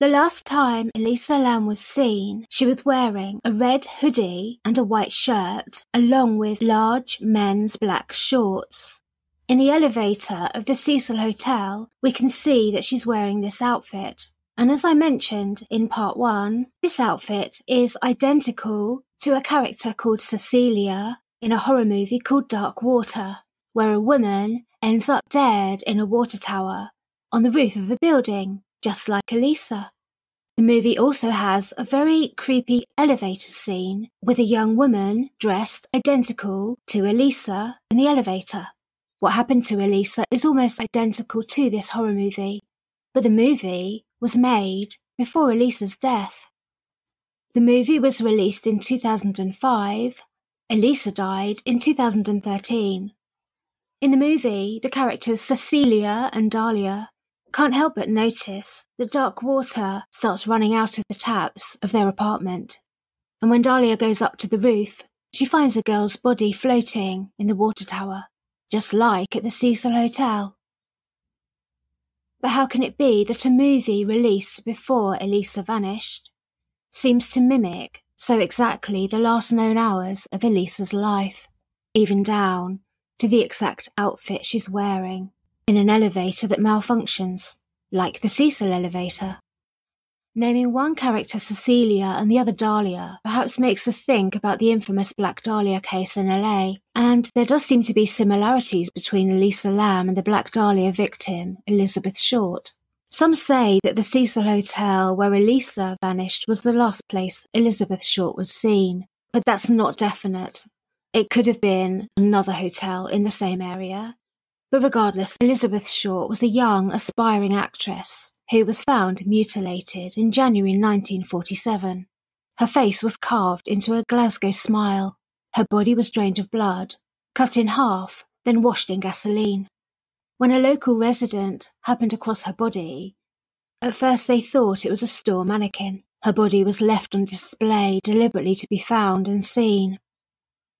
The last time Elisa Lam was seen, she was wearing a red hoodie and a white shirt, along with large men's black shorts. In the elevator of the Cecil Hotel, we can see that she's wearing this outfit. And as I mentioned in part one, this outfit is identical to a character called Cecilia in a horror movie called Dark Water, where a woman ends up dead in a water tower on the roof of a building just like Elisa. The movie also has a very creepy elevator scene with a young woman dressed identical to Elisa in the elevator. What happened to Elisa is almost identical to this horror movie, but the movie was made before Elisa's death. The movie was released in 2005. Elisa died in 2013. In the movie, the characters Cecilia and Dahlia can't help but notice the dark water starts running out of the taps of their apartment. And when Dahlia goes up to the roof, she finds a girl's body floating in the water tower, just like at the Cecil Hotel. But how can it be that a movie released before Elisa vanished seems to mimic so exactly the last known hours of Elisa's life, even down to the exact outfit she's wearing? In an elevator that malfunctions, like the Cecil elevator. Naming one character Cecilia and the other Dahlia perhaps makes us think about the infamous Black Dahlia case in LA, and there does seem to be similarities between Elisa Lam and the Black Dahlia victim, Elizabeth Short. Some say that the Cecil Hotel where Elisa vanished was the last place Elizabeth Short was seen, but that's not definite. It could have been another hotel in the same area, but regardless, Elizabeth Short was a young, aspiring actress who was found mutilated in January 1947. Her face was carved into a Glasgow smile. Her body was drained of blood, cut in half, then washed in gasoline. When a local resident happened across her body, at first they thought it was a store mannequin. Her body was left on display deliberately to be found and seen.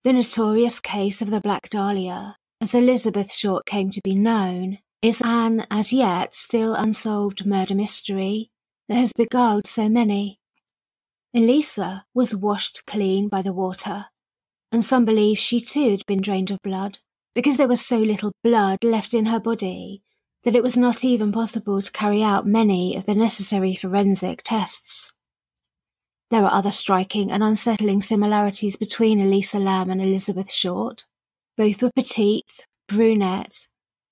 The notorious case of the Black Dahlia as Elizabeth Short came to be known, is an as yet still unsolved murder mystery that has beguiled so many. Elisa was washed clean by the water, and some believe she too had been drained of blood because there was so little blood left in her body that it was not even possible to carry out many of the necessary forensic tests. There are other striking and unsettling similarities between Elisa Lam and Elizabeth Short. Both were petite, brunette,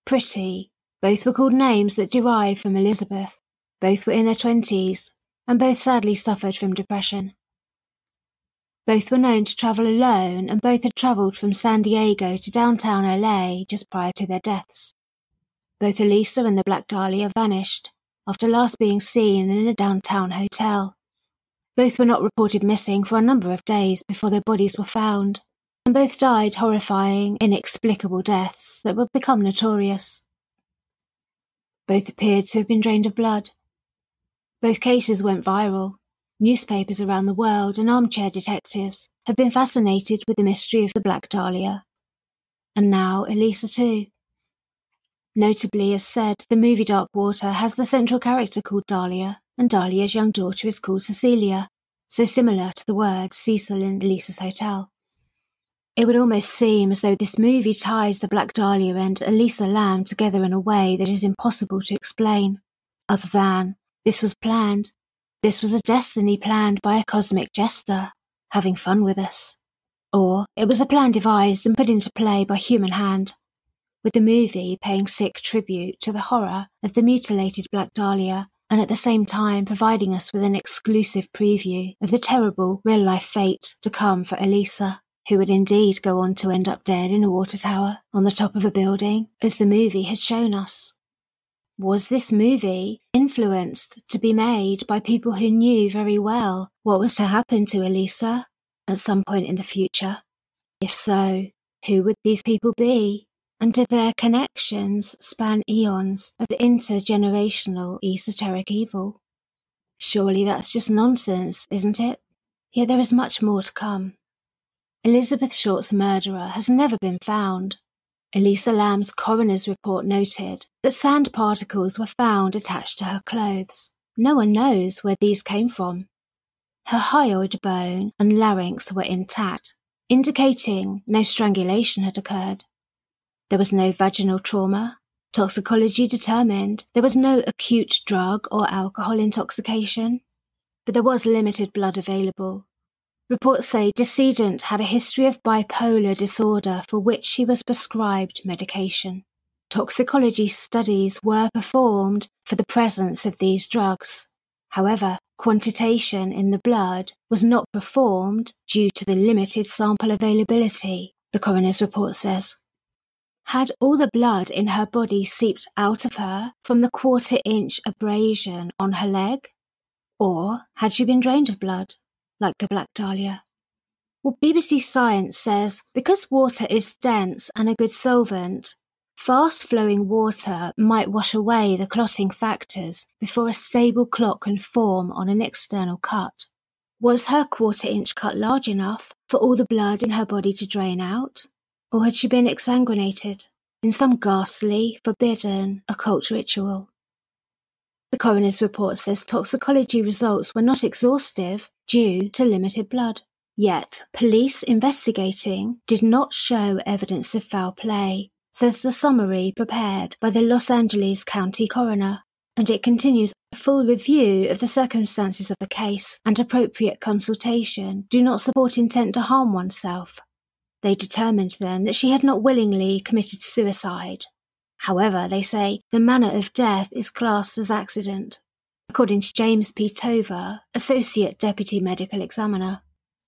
pretty. Both were called names that derive from Elizabeth. Both were in their twenties, and both sadly suffered from depression. Both were known to travel alone, and both had travelled from San Diego to downtown LA just prior to their deaths. Both Elisa and the Black Dahlia vanished after last being seen in a downtown hotel. Both were not reported missing for a number of days before their bodies were found and both died horrifying, inexplicable deaths that would become notorious. Both appeared to have been drained of blood. Both cases went viral. Newspapers around the world and armchair detectives have been fascinated with the mystery of the Black Dahlia. And now Elisa too. Notably, as said, the movie Dark Water has the central character called Dahlia, and Dahlia's young daughter is called Cecilia, so similar to the word Cecil in Elisa's hotel. It would almost seem as though this movie ties the Black Dahlia and Elisa Lam together in a way that is impossible to explain, other than this was planned. This was a destiny planned by a cosmic jester, having fun with us. Or it was a plan devised and put into play by human hand, with the movie paying sick tribute to the horror of the mutilated Black Dahlia and at the same time providing us with an exclusive preview of the terrible real life fate to come for Elisa who would indeed go on to end up dead in a water tower on the top of a building, as the movie had shown us. Was this movie influenced to be made by people who knew very well what was to happen to Elisa at some point in the future? If so, who would these people be? And did their connections span eons of intergenerational esoteric evil? Surely that's just nonsense, isn't it? Yet there is much more to come. Elizabeth Short's murderer has never been found. Elisa Lam's coroner's report noted that sand particles were found attached to her clothes, no one knows where these came from. Her hyoid bone and larynx were intact, indicating no strangulation had occurred. There was no vaginal trauma. Toxicology determined there was no acute drug or alcohol intoxication, but there was limited blood available. Reports say decedent had a history of bipolar disorder for which she was prescribed medication. Toxicology studies were performed for the presence of these drugs. However, quantitation in the blood was not performed due to the limited sample availability, the coroner's report says. Had all the blood in her body seeped out of her from the quarter inch abrasion on her leg? Or had she been drained of blood, like the Black Dahlia? Well, BBC Science says because water is dense and a good solvent, Fast flowing water might wash away the clotting factors before a stable clot can form on an external cut. Was her quarter inch cut large enough for all the blood in her body to drain out? Or had she been exsanguinated in some ghastly, forbidden, occult ritual? The coroner's report says toxicology results were not exhaustive due to limited blood. Yet, police investigating did not show evidence of foul play says the summary prepared by the Los Angeles County coroner, and it continues a full review of the circumstances of the case and appropriate consultation do not support intent to harm oneself. They determined then that she had not willingly committed suicide. However, they say the manner of death is classed as accident, according to James P. Tover, Associate Deputy Medical Examiner.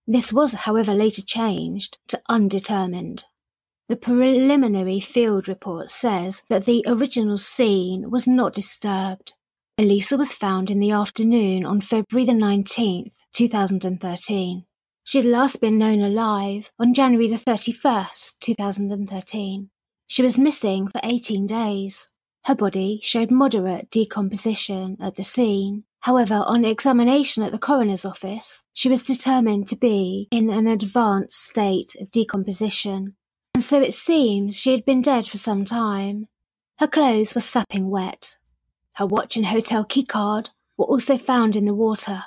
This was, however, later changed to undetermined. The preliminary field report says that the original scene was not disturbed. Elisa was found in the afternoon on February the 19th, 2013. She had last been known alive on January the 31st, 2013. She was missing for 18 days. Her body showed moderate decomposition at the scene. However, on examination at the coroner's office, she was determined to be in an advanced state of decomposition and so it seems she had been dead for some time. Her clothes were sapping wet. Her watch and hotel keycard were also found in the water.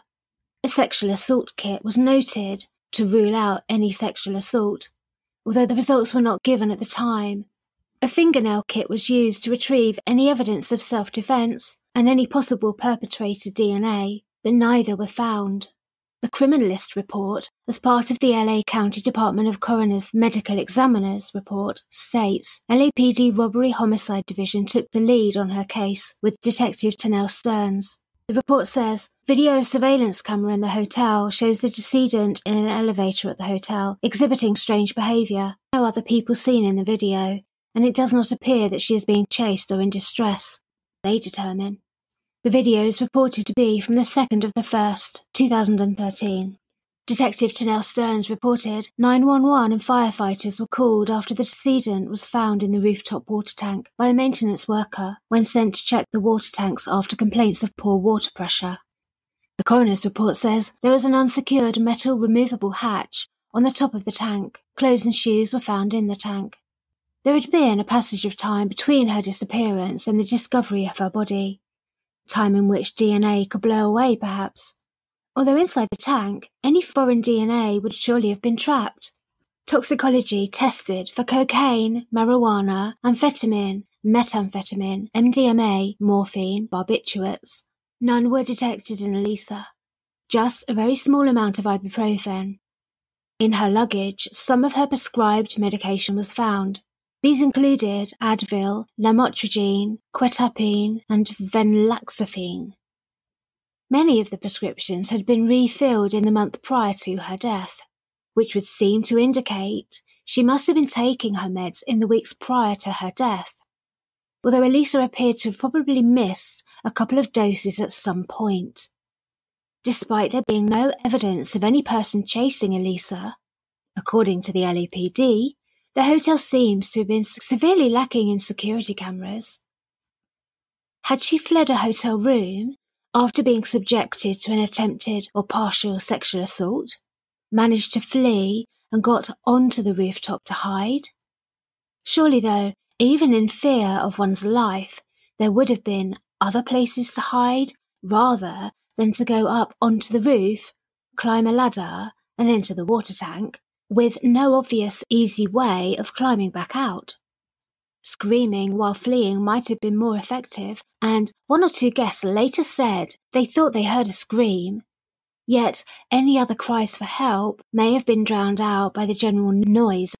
A sexual assault kit was noted to rule out any sexual assault, although the results were not given at the time. A fingernail kit was used to retrieve any evidence of self defense and any possible perpetrator DNA, but neither were found. The criminalist report, as part of the LA County Department of Coroner's Medical Examiner's report, states LAPD Robbery Homicide Division took the lead on her case with Detective Tanel Stearns. The report says video surveillance camera in the hotel shows the decedent in an elevator at the hotel exhibiting strange behaviour. No other people seen in the video, and it does not appear that she is being chased or in distress. They determine. The video is reported to be from the 2nd of the 1st, 2013. Detective Tanel Stearns reported 911 and firefighters were called after the decedent was found in the rooftop water tank by a maintenance worker when sent to check the water tanks after complaints of poor water pressure. The coroner's report says there was an unsecured metal removable hatch on the top of the tank. Clothes and shoes were found in the tank. There had been a passage of time between her disappearance and the discovery of her body time in which DNA could blow away, perhaps. Although inside the tank, any foreign DNA would surely have been trapped. Toxicology tested for cocaine, marijuana, amphetamine, methamphetamine, MDMA, morphine, barbiturates. None were detected in Elisa. Just a very small amount of ibuprofen. In her luggage, some of her prescribed medication was found, these included Advil, lamotrigine, quetiapine, and venlafaxine. Many of the prescriptions had been refilled in the month prior to her death, which would seem to indicate she must have been taking her meds in the weeks prior to her death, although Elisa appeared to have probably missed a couple of doses at some point. Despite there being no evidence of any person chasing Elisa, according to the LAPD, the hotel seems to have been severely lacking in security cameras. Had she fled a hotel room after being subjected to an attempted or partial sexual assault, managed to flee and got onto the rooftop to hide? Surely, though, even in fear of one's life, there would have been other places to hide rather than to go up onto the roof, climb a ladder, and into the water tank, with no obvious easy way of climbing back out. Screaming while fleeing might have been more effective, and one or two guests later said they thought they heard a scream. Yet any other cries for help may have been drowned out by the general noise.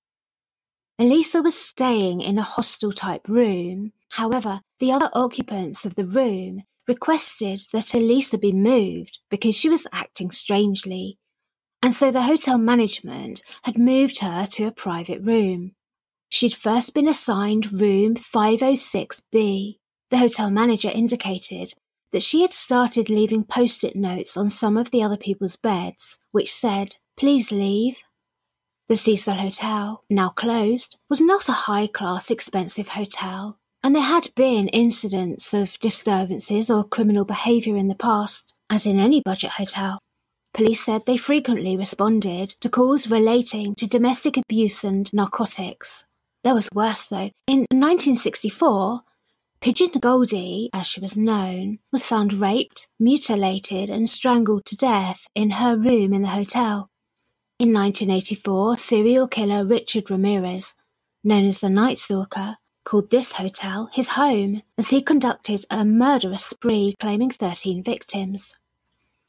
Elisa was staying in a hostel type room. However, the other occupants of the room requested that Elisa be moved because she was acting strangely, and so the hotel management had moved her to a private room. She'd first been assigned room 506B. The hotel manager indicated that she had started leaving post it notes on some of the other people's beds, which said, Please leave. The Cecil Hotel, now closed, was not a high class expensive hotel, and there had been incidents of disturbances or criminal behaviour in the past, as in any budget hotel. Police said they frequently responded to calls relating to domestic abuse and narcotics. There was worse, though. In 1964, Pigeon Goldie, as she was known, was found raped, mutilated, and strangled to death in her room in the hotel. In 1984, serial killer Richard Ramirez, known as the Night Stalker, called this hotel his home as he conducted a murderous spree claiming 13 victims.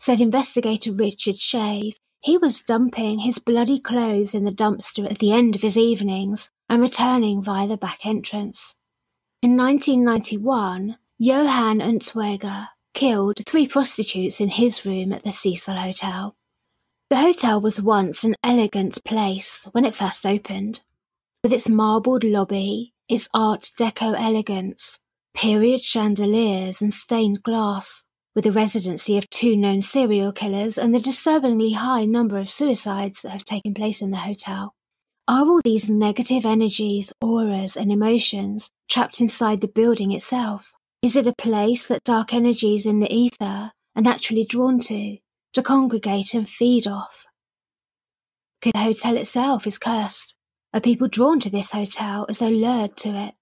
Said investigator Richard Shave, he was dumping his bloody clothes in the dumpster at the end of his evenings and returning via the back entrance. In 1991, Johann Unterweger killed three prostitutes in his room at the Cecil Hotel. The hotel was once an elegant place when it first opened, with its marbled lobby, its Art Deco elegance, period chandeliers, and stained glass, with the residency of two known serial killers and the disturbingly high number of suicides that have taken place in the hotel. Are all these negative energies, auras, and emotions trapped inside the building itself? Is it a place that dark energies in the ether are naturally drawn to, to congregate and feed off? Could the hotel itself is cursed? Are people drawn to this hotel as though lured to it?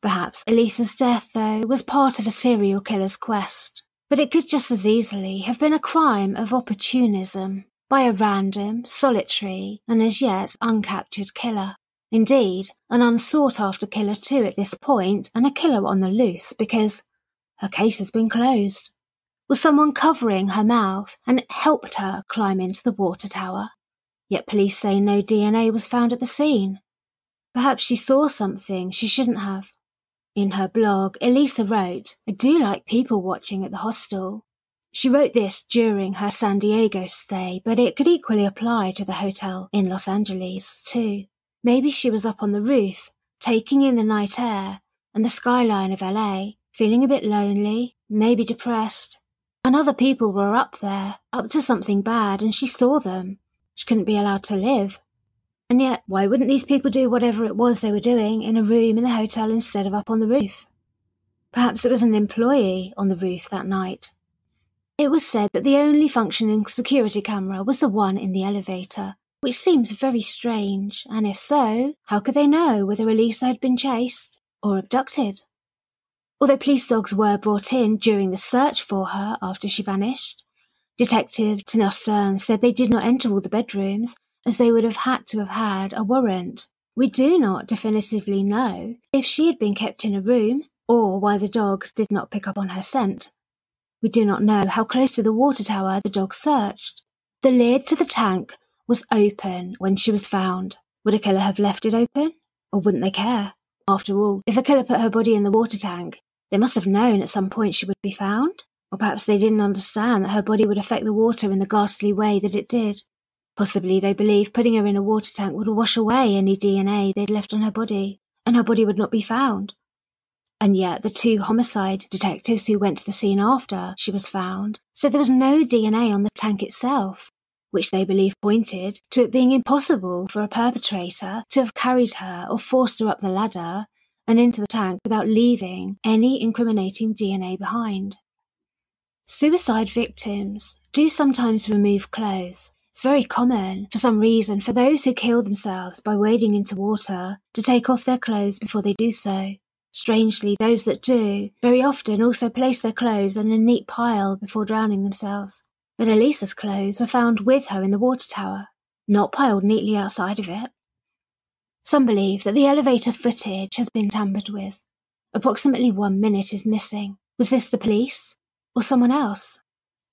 Perhaps Elisa's death, though, was part of a serial killer's quest, but it could just as easily have been a crime of opportunism by a random, solitary, and as yet uncaptured killer. Indeed, an unsought after killer too at this point, and a killer on the loose because her case has been closed. Was someone covering her mouth and helped her climb into the water tower? Yet police say no DNA was found at the scene. Perhaps she saw something she shouldn't have. In her blog, Elisa wrote, I do like people watching at the hostel. She wrote this during her San Diego stay, but it could equally apply to the hotel in Los Angeles, too. Maybe she was up on the roof, taking in the night air and the skyline of LA, feeling a bit lonely, maybe depressed. And other people were up there, up to something bad, and she saw them. She couldn't be allowed to live. And yet, why wouldn't these people do whatever it was they were doing in a room in the hotel instead of up on the roof? Perhaps it was an employee on the roof that night. It was said that the only functioning security camera was the one in the elevator, which seems very strange, and if so, how could they know whether Elisa had been chased or abducted? Although police dogs were brought in during the search for her after she vanished, Detective Tanel Stern said they did not enter all the bedrooms, as they would have had to have had a warrant. We do not definitively know if she had been kept in a room or why the dogs did not pick up on her scent. We do not know how close to the water tower the dog searched. The lid to the tank was open when she was found. Would a killer have left it open? Or wouldn't they care? After all, if a killer put her body in the water tank, they must have known at some point she would be found. Or perhaps they didn't understand that her body would affect the water in the ghastly way that it did. Possibly they believed putting her in a water tank would wash away any DNA they'd left on her body, and her body would not be found. And yet, the two homicide detectives who went to the scene after she was found said there was no DNA on the tank itself, which they believe pointed to it being impossible for a perpetrator to have carried her or forced her up the ladder and into the tank without leaving any incriminating DNA behind. Suicide victims do sometimes remove clothes. It's very common, for some reason, for those who kill themselves by wading into water to take off their clothes before they do so. Strangely, those that do very often also place their clothes in a neat pile before drowning themselves. But Elisa's clothes were found with her in the water tower, not piled neatly outside of it. Some believe that the elevator footage has been tampered with. Approximately one minute is missing. Was this the police? Or someone else?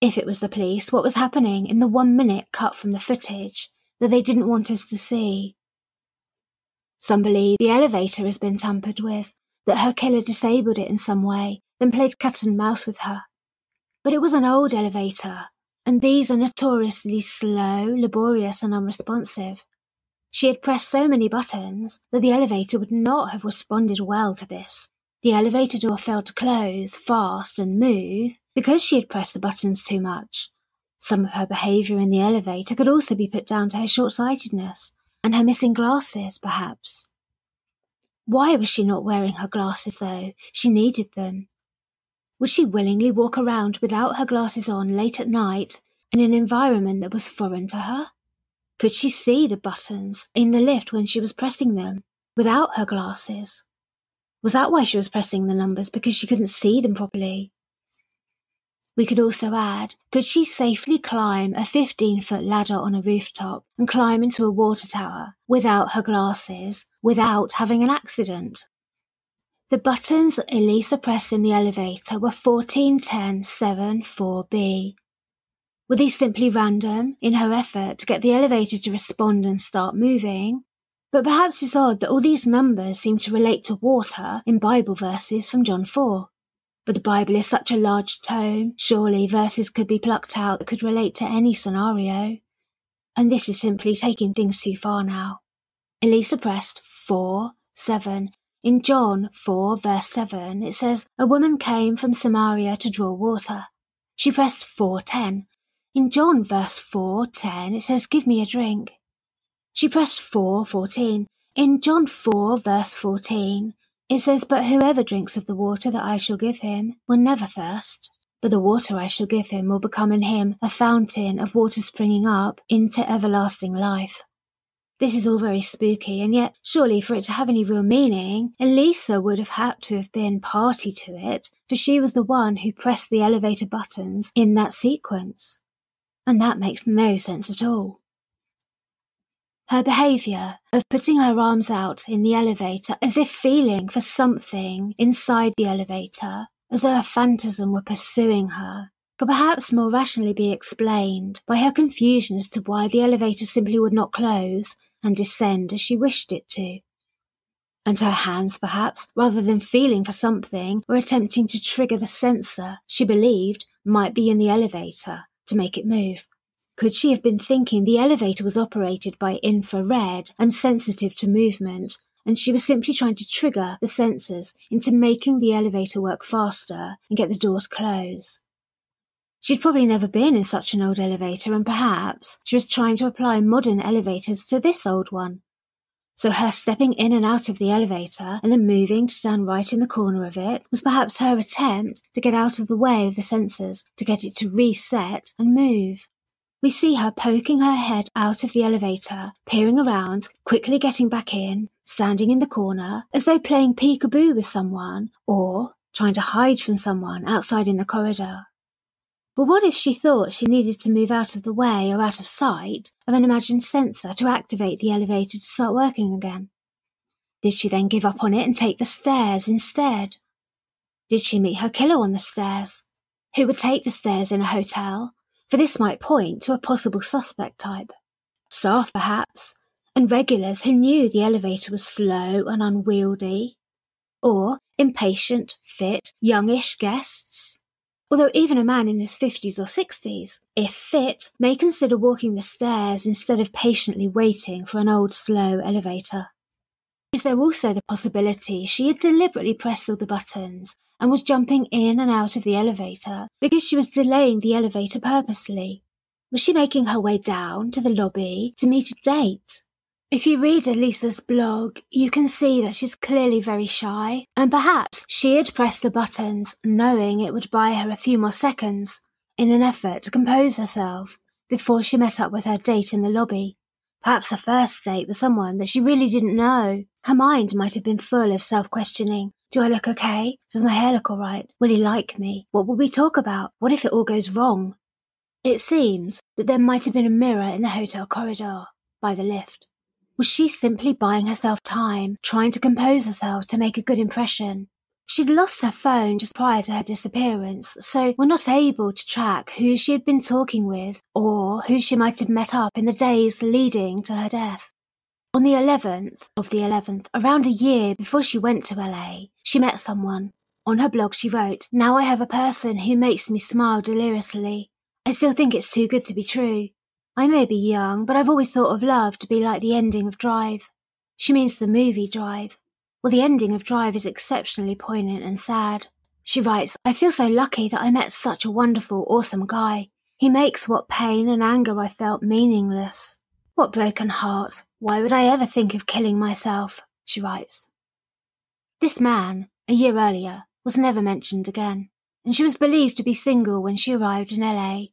If it was the police, what was happening in the one minute cut from the footage that they didn't want us to see? Some believe the elevator has been tampered with, that her killer disabled it in some way, then played cat and mouse with her. But it was an old elevator, and these are notoriously slow, laborious, and unresponsive. She had pressed so many buttons that the elevator would not have responded well to this. The elevator door failed to close fast and move because she had pressed the buttons too much. Some of her behaviour in the elevator could also be put down to her short sightedness and her missing glasses, perhaps. Why was she not wearing her glasses, though? She needed them. Would she willingly walk around without her glasses on late at night in an environment that was foreign to her? Could she see the buttons in the lift when she was pressing them without her glasses? Was that why she was pressing the numbers? Because she couldn't see them properly? We could also add, could she safely climb a 15 foot ladder on a rooftop and climb into a water tower without her glasses, without having an accident? The buttons Elisa pressed in the elevator were 14, 10, 7, 4B. Were these simply random in her effort to get the elevator to respond and start moving? But perhaps it's odd that all these numbers seem to relate to water in Bible verses from John 4. But the Bible is such a large tome, surely verses could be plucked out that could relate to any scenario. And this is simply taking things too far now. Elisa pressed 4, 7. In John 4, verse 7, it says, A woman came from Samaria to draw water. She pressed 410. In John verse 4:10 it says give me a drink. She pressed 4:14. In John 4 verse 14 it says but whoever drinks of the water that I shall give him will never thirst. But the water I shall give him will become in him a fountain of water springing up into everlasting life. This is all very spooky, and yet, surely for it to have any real meaning, Elisa would have had to have been party to it, for she was the one who pressed the elevator buttons in that sequence and that makes no sense at all. Her behaviour of putting her arms out in the elevator as if feeling for something inside the elevator, as though a phantasm were pursuing her, could perhaps more rationally be explained by her confusion as to why the elevator simply would not close and descend as she wished it to. And her hands, perhaps, rather than feeling for something, were attempting to trigger the sensor she believed might be in the elevator to make it move. Could she have been thinking the elevator was operated by infrared and sensitive to movement, and she was simply trying to trigger the sensors into making the elevator work faster and get the door to close? She'd probably never been in such an old elevator, and perhaps she was trying to apply modern elevators to this old one. So her stepping in and out of the elevator and then moving to stand right in the corner of it was perhaps her attempt to get out of the way of the sensors, to get it to reset and move. We see her poking her head out of the elevator, peering around, quickly getting back in, standing in the corner, as though playing peekaboo with someone, or trying to hide from someone outside in the corridor. But what if she thought she needed to move out of the way or out of sight of an imagined sensor to activate the elevator to start working again? Did she then give up on it and take the stairs instead? Did she meet her killer on the stairs? Who would take the stairs in a hotel? For this might point to a possible suspect type. Staff, perhaps, and regulars who knew the elevator was slow and unwieldy. Or impatient, fit, youngish guests Although even a man in his 50s or 60s, if fit, may consider walking the stairs instead of patiently waiting for an old slow elevator. Is there also the possibility she had deliberately pressed all the buttons and was jumping in and out of the elevator because she was delaying the elevator purposely? Was she making her way down to the lobby to meet a date? If you read Elisa's blog, you can see that she's clearly very shy, and perhaps she had pressed the buttons knowing it would buy her a few more seconds in an effort to compose herself before she met up with her date in the lobby. Perhaps the first date was someone that she really didn't know. Her mind might have been full of self questioning. Do I look okay? Does my hair look alright? Will he like me? What will we talk about? What if it all goes wrong? It seems that there might have been a mirror in the hotel corridor by the lift. Was she simply buying herself time, trying to compose herself to make a good impression? She'd lost her phone just prior to her disappearance, so we're not able to track who she had been talking with or who she might have met up in the days leading to her death. On the 11th of the 11th, around a year before she went to LA, she met someone. On her blog, she wrote, Now I have a person who makes me smile deliriously. I still think it's too good to be true. I may be young, but I've always thought of love to be like the ending of Drive. She means the movie Drive. Well, the ending of Drive is exceptionally poignant and sad. She writes, I feel so lucky that I met such a wonderful, awesome guy. He makes what pain and anger I felt meaningless. What broken heart. Why would I ever think of killing myself? She writes. This man, a year earlier, was never mentioned again, and she was believed to be single when she arrived in LA.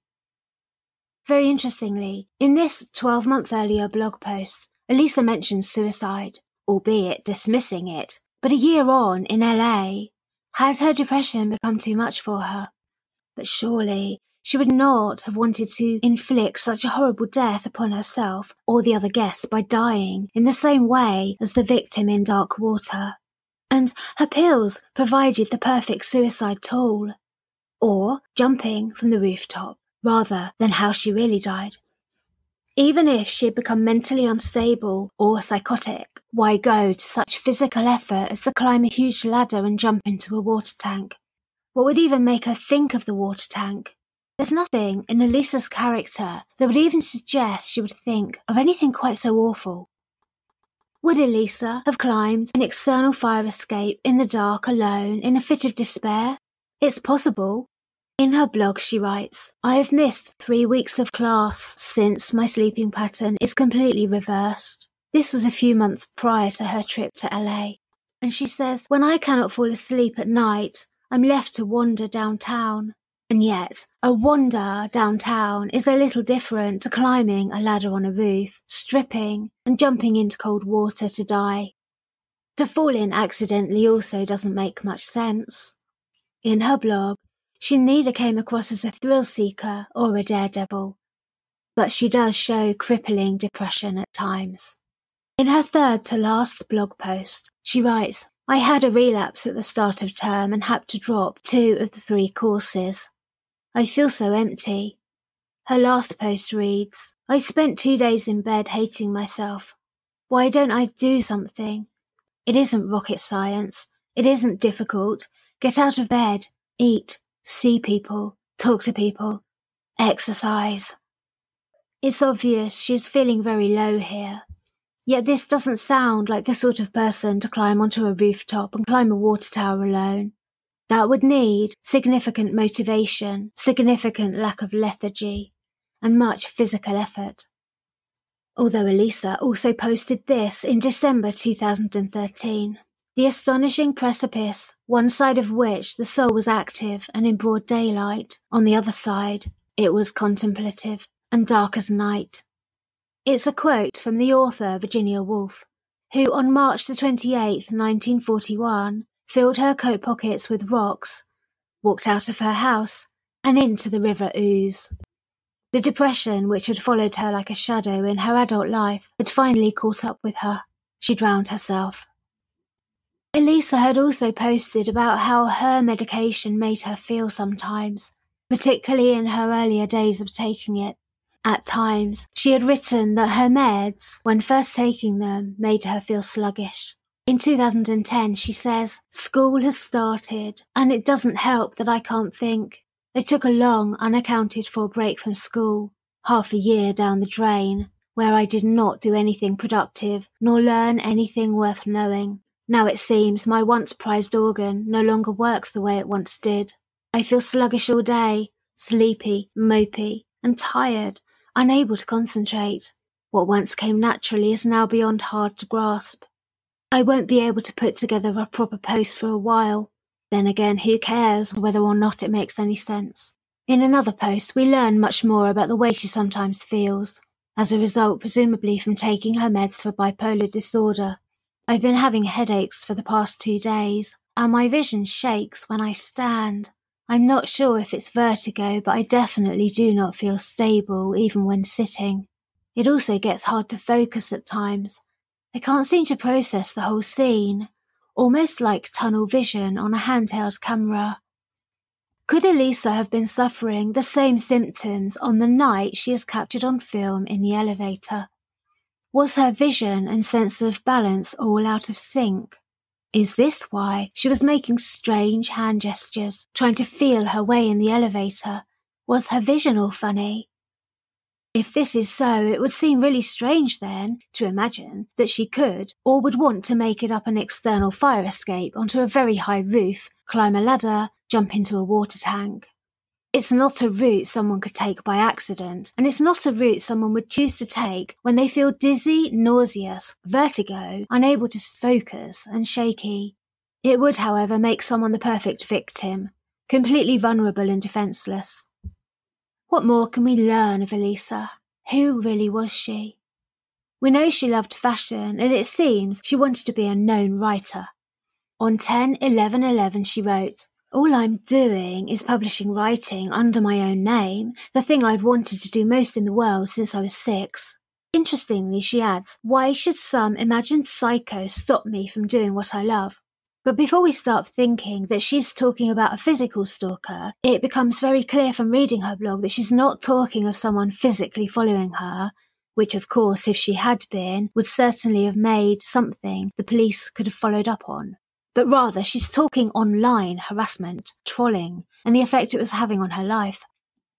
Very interestingly, in this 12 month earlier blog post, Elisa mentions suicide, albeit dismissing it, but a year on in LA, had her depression become too much for her? But surely she would not have wanted to inflict such a horrible death upon herself or the other guests by dying in the same way as the victim in Dark Water. And her pills provided the perfect suicide tool. Or jumping from the rooftop, rather than how she really died. Even if she had become mentally unstable or psychotic, why go to such physical effort as to climb a huge ladder and jump into a water tank? What would even make her think of the water tank? There's nothing in Elisa's character that would even suggest she would think of anything quite so awful. Would Elisa have climbed an external fire escape in the dark alone in a fit of despair? It's possible, in her blog, she writes, I have missed three weeks of class since my sleeping pattern is completely reversed. This was a few months prior to her trip to LA. And she says, When I cannot fall asleep at night, I'm left to wander downtown. And yet, a wander downtown is a little different to climbing a ladder on a roof, stripping, and jumping into cold water to die. To fall in accidentally also doesn't make much sense. In her blog, she neither came across as a thrill seeker or a daredevil, but she does show crippling depression at times. In her third to last blog post, she writes, I had a relapse at the start of term and had to drop two of the three courses. I feel so empty. Her last post reads, I spent two days in bed hating myself. Why don't I do something? It isn't rocket science. It isn't difficult. Get out of bed, eat, see people, talk to people, exercise. It's obvious she's feeling very low here. Yet this doesn't sound like the sort of person to climb onto a rooftop and climb a water tower alone. That would need significant motivation, significant lack of lethargy, and much physical effort. Although Elisa also posted this in December 2013. The astonishing precipice, one side of which the soul was active and in broad daylight, on the other side it was contemplative and dark as night. It's a quote from the author Virginia Woolf, who on March the 28th, 1941, filled her coat pockets with rocks, walked out of her house, and into the River Ouse. The depression which had followed her like a shadow in her adult life had finally caught up with her. She drowned herself. Elisa had also posted about how her medication made her feel sometimes, particularly in her earlier days of taking it. At times, she had written that her meds, when first taking them, made her feel sluggish. In 2010, she says, School has started, and it doesn't help that I can't think. I took a long, unaccounted for break from school, half a year down the drain, where I did not do anything productive, nor learn anything worth knowing. Now it seems my once prized organ no longer works the way it once did. I feel sluggish all day, sleepy, mopey, and tired, unable to concentrate. What once came naturally is now beyond hard to grasp. I won't be able to put together a proper post for a while. Then again, who cares whether or not it makes any sense? In another post, we learn much more about the way she sometimes feels, as a result, presumably from taking her meds for bipolar disorder I've been having headaches for the past two days. and my vision shakes when I stand. I'm not sure if it's vertigo, but I definitely do not feel stable even when sitting. It also gets hard to focus at times. I can't seem to process the whole scene, almost like tunnel vision on a handheld camera. Could Elisa have been suffering the same symptoms on the night she is captured on film in the elevator? Was her vision and sense of balance all out of sync? Is this why she was making strange hand gestures, trying to feel her way in the elevator? Was her vision all funny? If this is so, it would seem really strange then to imagine that she could or would want to make it up an external fire escape onto a very high roof, climb a ladder, jump into a water tank. It's not a route someone could take by accident, and it's not a route someone would choose to take when they feel dizzy, nauseous, vertigo, unable to focus, and shaky. It would, however, make someone the perfect victim, completely vulnerable and defenceless. What more can we learn of Elisa? Who really was she? We know she loved fashion, and it seems she wanted to be a known writer. On 10 11 11, she wrote, all I'm doing is publishing writing under my own name, the thing I've wanted to do most in the world since I was six. Interestingly, she adds, why should some imagined psycho stop me from doing what I love? But before we start thinking that she's talking about a physical stalker, it becomes very clear from reading her blog that she's not talking of someone physically following her, which of course, if she had been, would certainly have made something the police could have followed up on but rather she's talking online harassment, trolling, and the effect it was having on her life.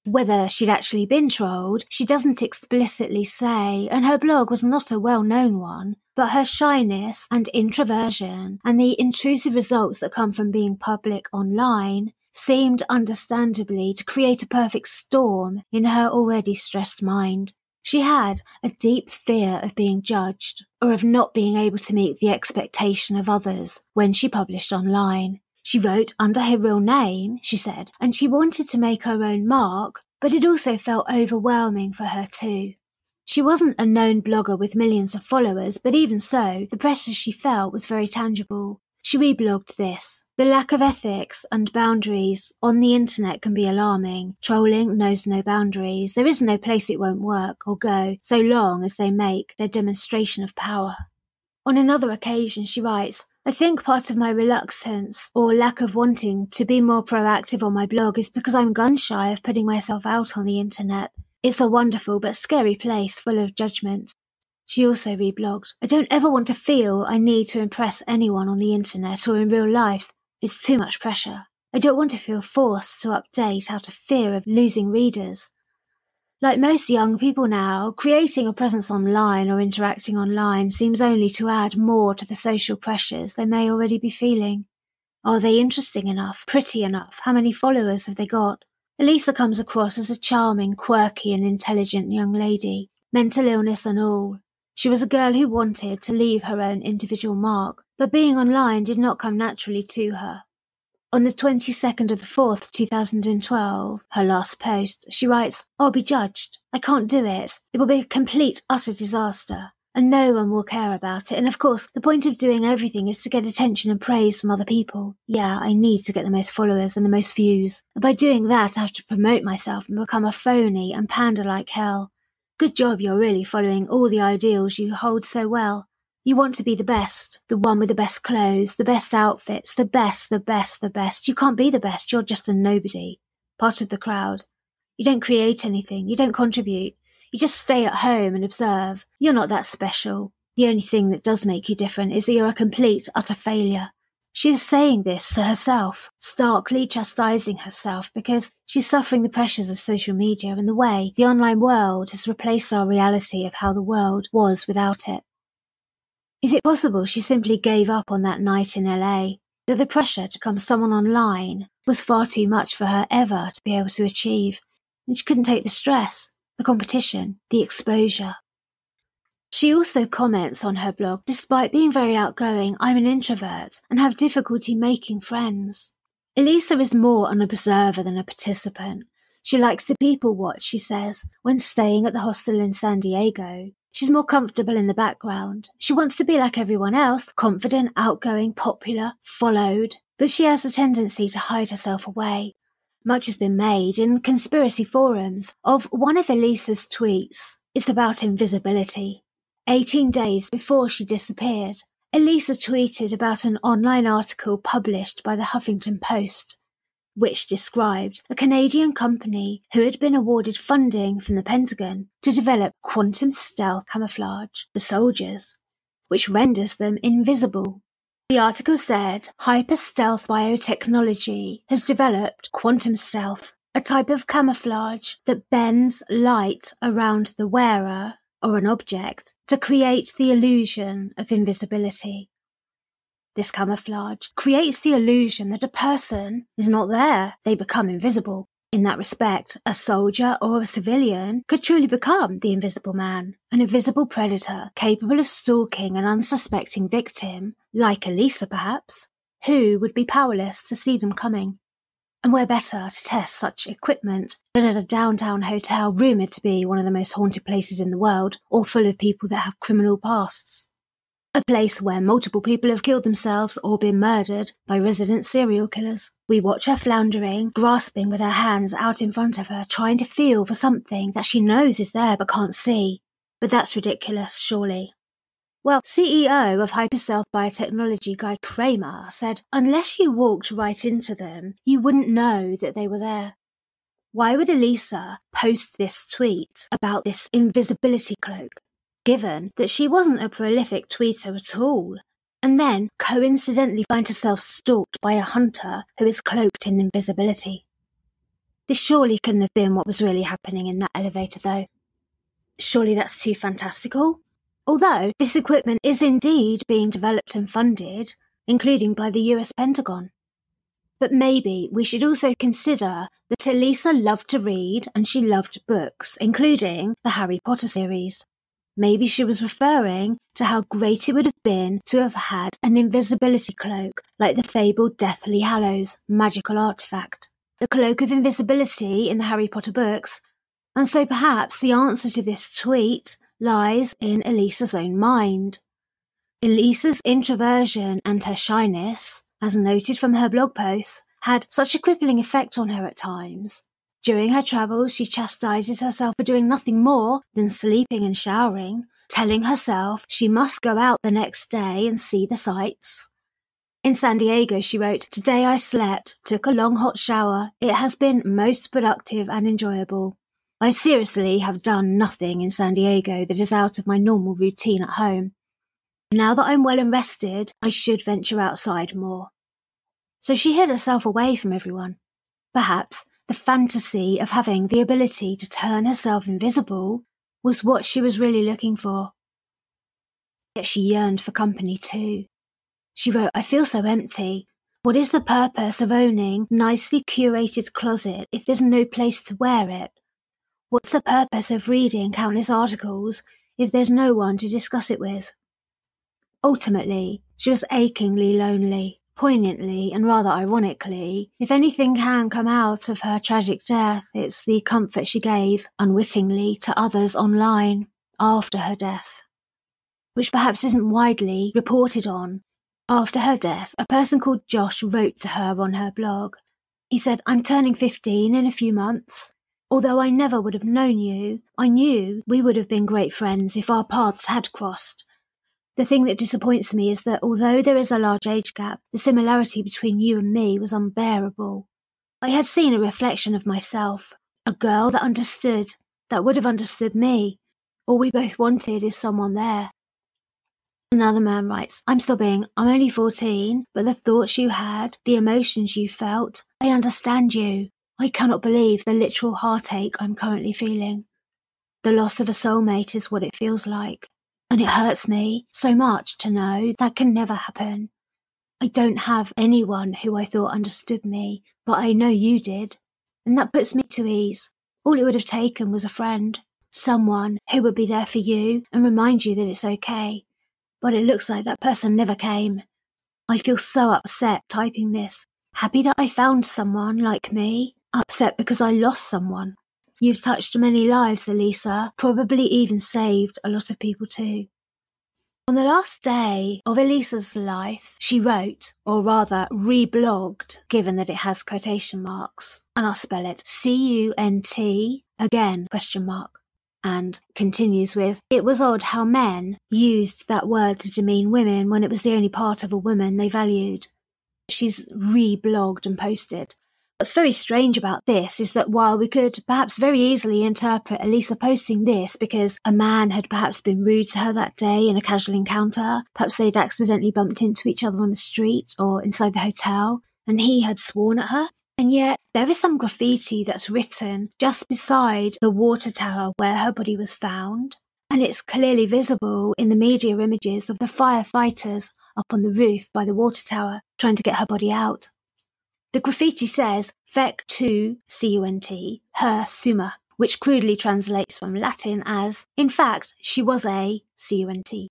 Whether she'd actually been trolled, she doesn't explicitly say, and her blog was not a well known one, but her shyness and introversion and the intrusive results that come from being public online seemed understandably to create a perfect storm in her already stressed mind. She had a deep fear of being judged or of not being able to meet the expectation of others when she published online. She wrote under her real name, she said, and she wanted to make her own mark, but it also felt overwhelming for her too. She wasn't a known blogger with millions of followers, but even so, the pressure she felt was very tangible. She reblogged this. The lack of ethics and boundaries on the internet can be alarming. Trolling knows no boundaries. There is no place it won't work or go so long as they make their demonstration of power. On another occasion, she writes, I think part of my reluctance or lack of wanting to be more proactive on my blog is because I'm gun shy of putting myself out on the internet. It's a wonderful but scary place full of judgment. She also reblogged, I don't ever want to feel I need to impress anyone on the internet or in real life. It's too much pressure. I don't want to feel forced to update out of fear of losing readers. Like most young people now, creating a presence online or interacting online seems only to add more to the social pressures they may already be feeling. Are they interesting enough? Pretty enough? How many followers have they got? Elisa comes across as a charming, quirky, and intelligent young lady, mental illness and all, she was a girl who wanted to leave her own individual mark, but being online did not come naturally to her. On the 22nd of the 4th, 2012, her last post, she writes, I'll be judged. I can't do it. It will be a complete, utter disaster. And no one will care about it. And of course, the point of doing everything is to get attention and praise from other people. Yeah, I need to get the most followers and the most views. And by doing that, I have to promote myself and become a phony and pander like hell. Good job you're really following all the ideals you hold so well. You want to be the best, the one with the best clothes, the best outfits, the best, the best, the best. You can't be the best, you're just a nobody, part of the crowd. You don't create anything, you don't contribute. You just stay at home and observe. You're not that special. The only thing that does make you different is that you're a complete, utter failure. She is saying this to herself, starkly chastising herself because she's suffering the pressures of social media and the way the online world has replaced our reality of how the world was without it. Is it possible she simply gave up on that night in LA? That the pressure to become someone online was far too much for her ever to be able to achieve, and she couldn't take the stress, the competition, the exposure. She also comments on her blog, despite being very outgoing, I'm an introvert and have difficulty making friends. Elisa is more an observer than a participant. She likes to people watch, she says, when staying at the hostel in San Diego. She's more comfortable in the background. She wants to be like everyone else, confident, outgoing, popular, followed. but she has a tendency to hide herself away. Much has been made in conspiracy forums of one of Elisa's tweets. It's about invisibility. 18 days before she disappeared, Elisa tweeted about an online article published by the Huffington Post, which described a Canadian company who had been awarded funding from the Pentagon to develop quantum stealth camouflage for soldiers, which renders them invisible. The article said Hyper Stealth Biotechnology has developed quantum stealth, a type of camouflage that bends light around the wearer or an object to create the illusion of invisibility. This camouflage creates the illusion that a person is not there, they become invisible. In that respect, a soldier or a civilian could truly become the invisible man, an invisible predator capable of stalking an unsuspecting victim, like Elisa perhaps, who would be powerless to see them coming. And where better to test such equipment than at a downtown hotel rumoured to be one of the most haunted places in the world, or full of people that have criminal pasts? A place where multiple people have killed themselves or been murdered by resident serial killers. We watch her floundering, grasping with her hands out in front of her, trying to feel for something that she knows is there but can't see. But that's ridiculous, surely. Well, CEO of Hyperstealth Biotechnology Guy Cramer said unless you walked right into them, you wouldn't know that they were there. Why would Elisa post this tweet about this invisibility cloak, given that she wasn't a prolific tweeter at all, and then coincidentally find herself stalked by a hunter who is cloaked in invisibility? This surely couldn't have been what was really happening in that elevator, though. Surely that's too fantastical. Although this equipment is indeed being developed and funded, including by the US Pentagon. But maybe we should also consider that Elisa loved to read and she loved books, including the Harry Potter series. Maybe she was referring to how great it would have been to have had an invisibility cloak like the fabled Deathly Hallows magical artifact. The cloak of invisibility in the Harry Potter books. And so perhaps the answer to this tweet lies in Elisa's own mind. Elisa's introversion and her shyness, as noted from her blog posts, had such a crippling effect on her at times. During her travels, she chastises herself for doing nothing more than sleeping and showering, telling herself she must go out the next day and see the sights. In San Diego, she wrote, Today I slept, took a long hot shower. It has been most productive and enjoyable. I seriously have done nothing in San Diego that is out of my normal routine at home. Now that I'm well and rested, I should venture outside more. So she hid herself away from everyone. Perhaps the fantasy of having the ability to turn herself invisible was what she was really looking for. Yet she yearned for company too. She wrote, I feel so empty. What is the purpose of owning nicely curated closet if there's no place to wear it? What's the purpose of reading countless articles if there's no one to discuss it with? Ultimately, she was achingly lonely, poignantly and rather ironically. If anything can come out of her tragic death, it's the comfort she gave, unwittingly, to others online after her death. Which perhaps isn't widely reported on. After her death, a person called Josh wrote to her on her blog. He said, I'm turning 15 in a few months. Although I never would have known you, I knew we would have been great friends if our paths had crossed. The thing that disappoints me is that although there is a large age gap, the similarity between you and me was unbearable. I had seen a reflection of myself, a girl that understood, that would have understood me. All we both wanted is someone there. Another man writes, I'm sobbing. I'm only 14, but the thoughts you had, the emotions you felt, I understand you. I cannot believe the literal heartache I'm currently feeling. The loss of a soulmate is what it feels like, and it hurts me so much to know that can never happen. I don't have anyone who I thought understood me, but I know you did, and that puts me to ease. All it would have taken was a friend, someone who would be there for you and remind you that it's okay. But it looks like that person never came. I feel so upset typing this, happy that I found someone like me upset because I lost someone. You've touched many lives, Elisa, probably even saved a lot of people too. On the last day of Elisa's life, she wrote, or rather reblogged, given that it has quotation marks, and I'll spell it C-U-N-T, again, question mark, and continues with, it was odd how men used that word to demean women when it was the only part of a woman they valued. She's reblogged and posted. What's very strange about this is that while we could perhaps very easily interpret Elisa posting this because a man had perhaps been rude to her that day in a casual encounter, perhaps they'd accidentally bumped into each other on the street or inside the hotel, and he had sworn at her, and yet there is some graffiti that's written just beside the water tower where her body was found, and it's clearly visible in the media images of the firefighters up on the roof by the water tower trying to get her body out. The graffiti says Fec tu cunt, her summa, which crudely translates from Latin as, in fact, she was a cunt.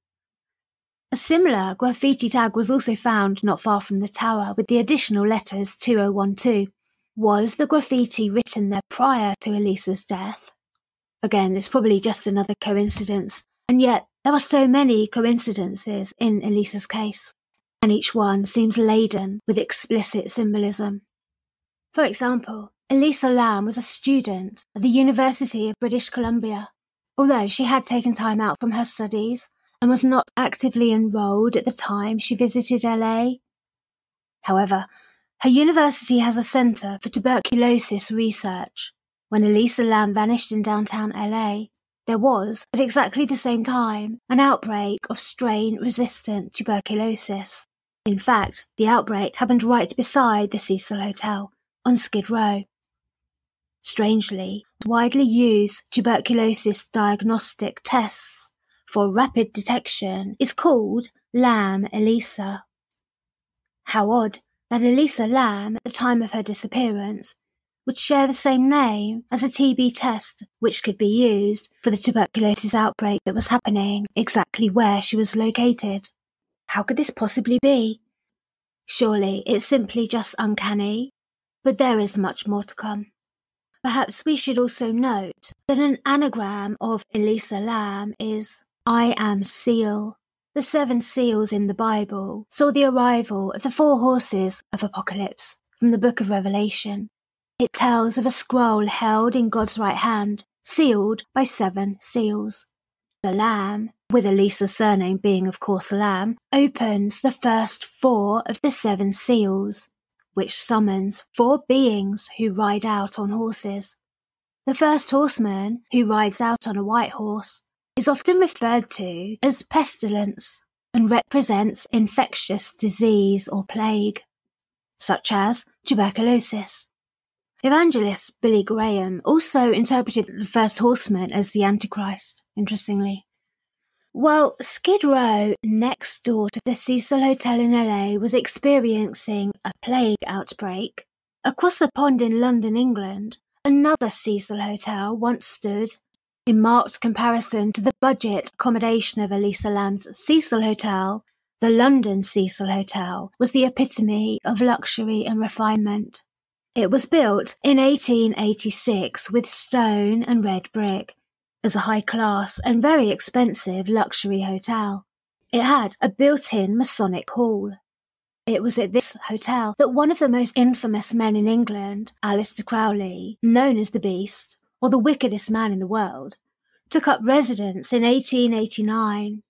A similar graffiti tag was also found not far from the tower with the additional letters 2012. Was the graffiti written there prior to Elisa's death? Again, there's probably just another coincidence, and yet there are so many coincidences in Elisa's case and each one seems laden with explicit symbolism. For example, Elisa Lam was a student at the University of British Columbia. Although she had taken time out from her studies and was not actively enrolled at the time she visited LA. However, her university has a centre for tuberculosis research. When Elisa Lam vanished in downtown LA, there was, at exactly the same time, an outbreak of strain resistant tuberculosis. In fact, the outbreak happened right beside the Cecil Hotel on Skid Row. Strangely, widely used tuberculosis diagnostic tests for rapid detection is called Lam ELISA. How odd that Elisa Lam, at the time of her disappearance, would share the same name as a TB test which could be used for the tuberculosis outbreak that was happening exactly where she was located. How could this possibly be? Surely it's simply just uncanny, but there is much more to come. Perhaps we should also note that an anagram of Elisa Lam is I am seal. The seven seals in the Bible saw the arrival of the four horses of Apocalypse from the book of Revelation. It tells of a scroll held in God's right hand, sealed by seven seals. The Lamb with Elisa's surname being, of course, Lamb, opens the first four of the seven seals, which summons four beings who ride out on horses. The first horseman, who rides out on a white horse, is often referred to as pestilence and represents infectious disease or plague, such as tuberculosis. Evangelist Billy Graham also interpreted the first horseman as the Antichrist, interestingly. Well, Skid Row, next door to the Cecil Hotel in LA, was experiencing a plague outbreak. Across the pond in London, England, another Cecil Hotel once stood. In marked comparison to the budget accommodation of Elisa Lam's Cecil Hotel, the London Cecil Hotel was the epitome of luxury and refinement. It was built in 1886 with stone and red brick as a high class and very expensive luxury hotel. It had a built in Masonic hall. It was at this hotel that one of the most infamous men in England, Aleister Crowley, known as the Beast, or the wickedest man in the world, took up residence in 1889.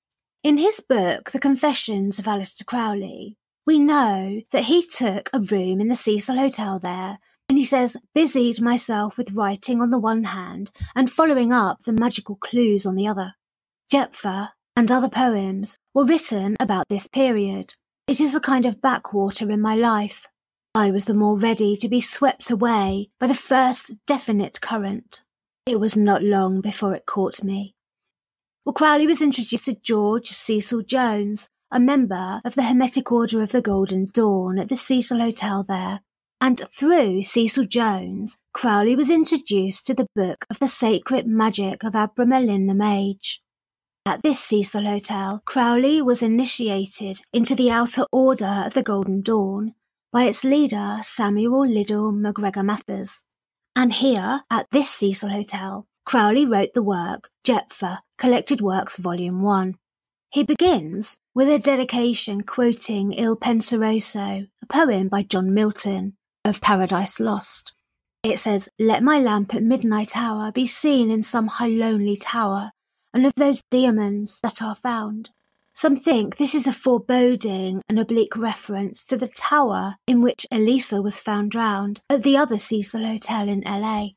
In his book, The Confessions of Aleister Crowley, we know that he took a room in the Cecil Hotel there and he says, busied myself with writing on the one hand and following up the magical clues on the other. Jephthah and other poems were written about this period. It is a kind of backwater in my life. I was the more ready to be swept away by the first definite current. It was not long before it caught me. Well, Crowley was introduced to George Cecil Jones, a member of the Hermetic Order of the Golden Dawn at the Cecil Hotel there, and through Cecil Jones, Crowley was introduced to the book of the sacred magic of Abramelin the Mage. At this Cecil Hotel, Crowley was initiated into the Outer Order of the Golden Dawn by its leader Samuel Liddell MacGregor Mathers. And here, at this Cecil Hotel, Crowley wrote the work Jephthah, Collected Works Volume 1. He begins with a dedication quoting Il Penseroso, a poem by John Milton of Paradise Lost. It says, Let my lamp at midnight hour be seen in some high lonely tower, and of those demons that are found. Some think this is a foreboding and oblique reference to the tower in which Elisa was found drowned at the other Cecil Hotel in LA.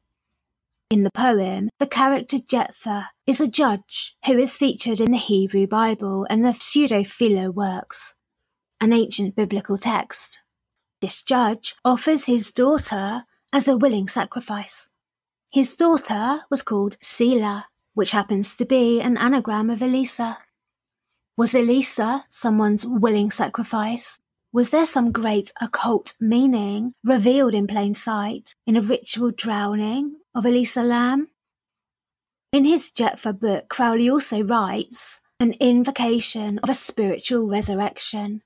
In the poem, the character Jephthah is a judge who is featured in the Hebrew Bible and the Pseudo Philo works, an ancient biblical text. This judge offers his daughter as a willing sacrifice. His daughter was called Selah, which happens to be an anagram of Elisa. Was Elisa someone's willing sacrifice? Was there some great occult meaning revealed in plain sight in a ritual drowning of Elisa Lam? In his Jephthah book, Crowley also writes an invocation of a spiritual resurrection.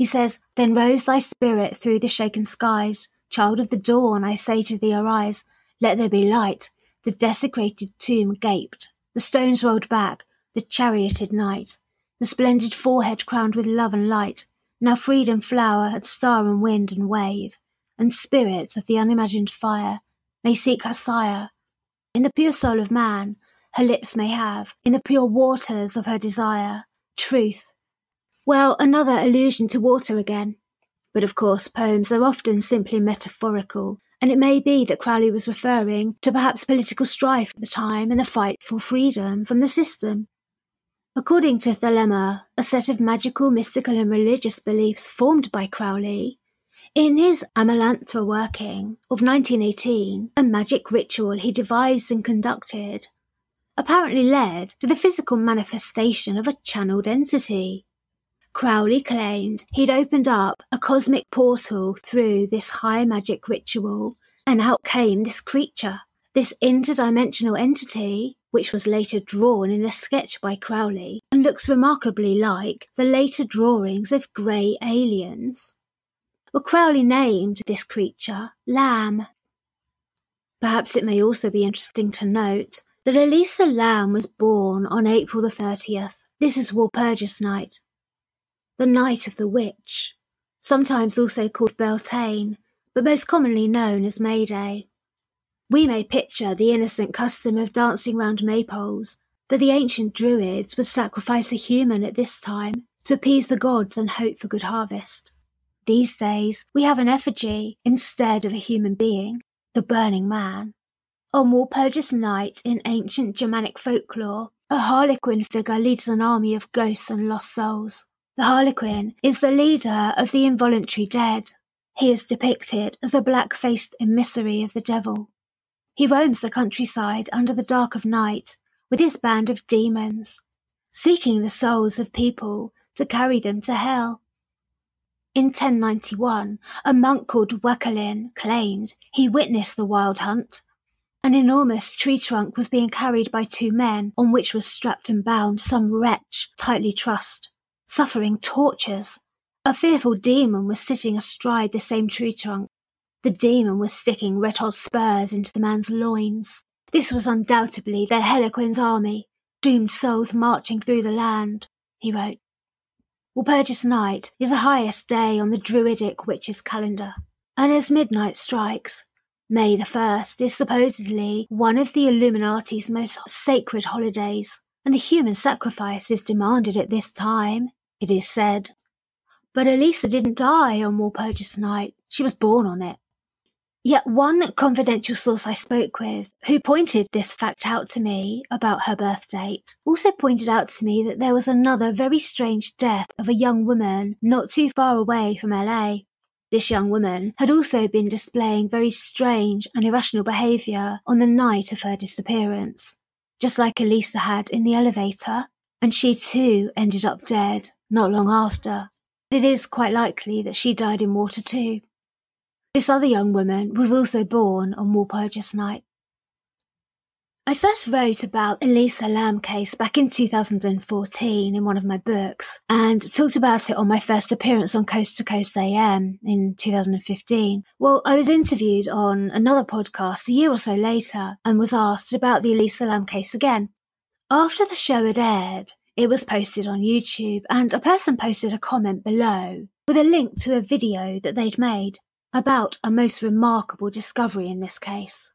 He says, Then rose thy spirit through the shaken skies, Child of the dawn, I say to thee, arise, let there be light. The desecrated tomb gaped, the stones rolled back, the charioted night, the splendid forehead crowned with love and light, now freedom flower at star and wind and wave, and spirits of the unimagined fire may seek her sire. In the pure soul of man, her lips may have, in the pure waters of her desire, truth. Well, another allusion to water again. But of course, poems are often simply metaphorical, and it may be that Crowley was referring to perhaps political strife at the time and the fight for freedom from the system. According to Thelema, a set of magical, mystical, and religious beliefs formed by Crowley, in his Amalantrah working of 1918, a magic ritual he devised and conducted apparently led to the physical manifestation of a channeled entity. Crowley claimed he'd opened up a cosmic portal through this high magic ritual, and out came this creature, this interdimensional entity, which was later drawn in a sketch by Crowley and looks remarkably like the later drawings of grey aliens. Well, Crowley named this creature Lam. Perhaps it may also be interesting to note that Elisa Lam was born on April the 30th. This is Walpurgis night, the Night of the Witch, sometimes also called Beltane, but most commonly known as May Day. We may picture the innocent custom of dancing round maypoles, but the ancient Druids would sacrifice a human at this time to appease the gods and hope for good harvest. These days, we have an effigy instead of a human being, the burning man. On Walpurgis night in ancient Germanic folklore, a harlequin figure leads an army of ghosts and lost souls. The Harlequin is the leader of the involuntary dead. He is depicted as a black faced emissary of the devil. He roams the countryside under the dark of night with his band of demons, seeking the souls of people to carry them to hell. In 1091, a monk called Wackerlin claimed he witnessed the wild hunt. An enormous tree trunk was being carried by two men, on which was strapped and bound some wretch tightly trussed suffering tortures. A fearful demon was sitting astride the same tree trunk. The demon was sticking red hot spurs into the man's loins. This was undoubtedly the Harlequin's army, doomed souls marching through the land, he wrote. Walpurgis Night is the highest day on the Druidic witches' calendar, and as midnight strikes, May the 1st is supposedly one of the Illuminati's most sacred holidays, and a human sacrifice is demanded at this time it is said. But Elisa didn't die on Walpurgis night, she was born on it. Yet one confidential source I spoke with, who pointed this fact out to me about her birth date, also pointed out to me that there was another very strange death of a young woman not too far away from LA. This young woman had also been displaying very strange and irrational behaviour on the night of her disappearance, just like Elisa had in the elevator, and she too ended up dead not long after. It is quite likely that she died in water too. This other young woman was also born on Walpurgis night. I first wrote about Elisa Lam case back in 2014 in one of my books and talked about it on my first appearance on Coast to Coast AM in 2015. Well, I was interviewed on another podcast a year or so later and was asked about the Elisa Lam case again. After the show had aired, It was posted on YouTube, and a person posted a comment below with a link to a video that they'd made about a most remarkable discovery in this case.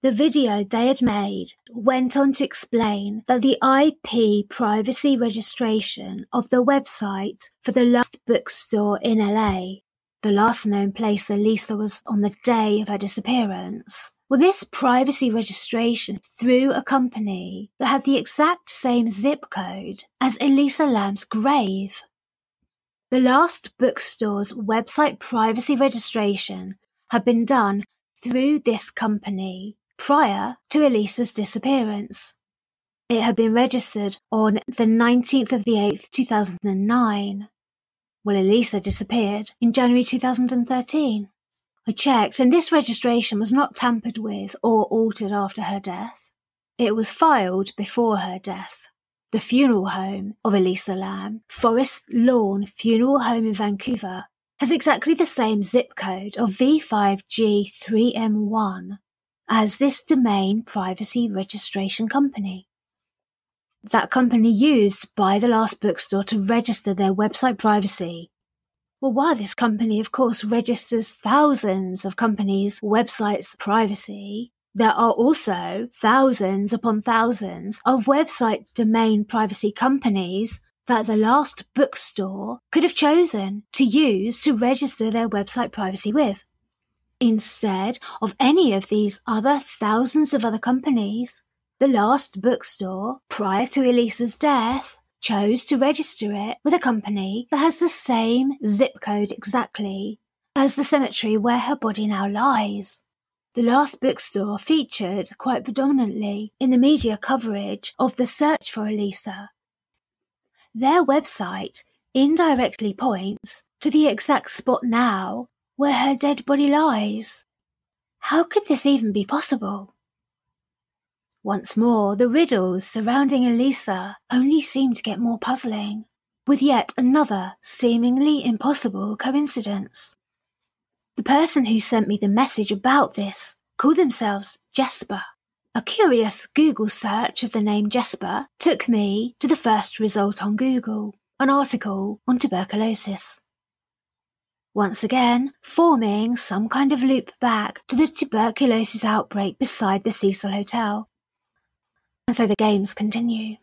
The video they had made went on to explain that the IP privacy registration of the website for the last bookstore in LA, the last known place Elisa was on the day of her disappearance, well, this privacy registration through a company that had the exact same zip code as Elisa Lam's grave. The last bookstore's website privacy registration had been done through this company prior to Elisa's disappearance. It had been registered on the 19th of the 8th, 2009. Well, Elisa disappeared in January 2013. I checked, and this registration was not tampered with or altered after her death. It was filed before her death. The funeral home of Elisa Lam, Forest Lawn Funeral Home in Vancouver, has exactly the same zip code of V5G3M1 as this domain privacy registration company. That company used by the last bookstore to register their website privacy well, while this company, of course, registers thousands of companies' websites' privacy, there are also thousands upon thousands of website domain privacy companies that the last bookstore could have chosen to use to register their website privacy with. Instead of any of these other thousands of other companies, the last bookstore, prior to Elisa's death, chose to register it with a company that has the same zip code exactly as the cemetery where her body now lies. The last bookstore featured quite predominantly in the media coverage of the search for Elisa. Their website indirectly points to the exact spot now where her dead body lies. How could this even be possible? Once more, the riddles surrounding Elisa only seem to get more puzzling, with yet another seemingly impossible coincidence. The person who sent me the message about this called themselves Jesper. A curious Google search of the name Jesper took me to the first result on Google, an article on tuberculosis. Once again, forming some kind of loop back to the tuberculosis outbreak beside the Cecil Hotel. And so the games continue.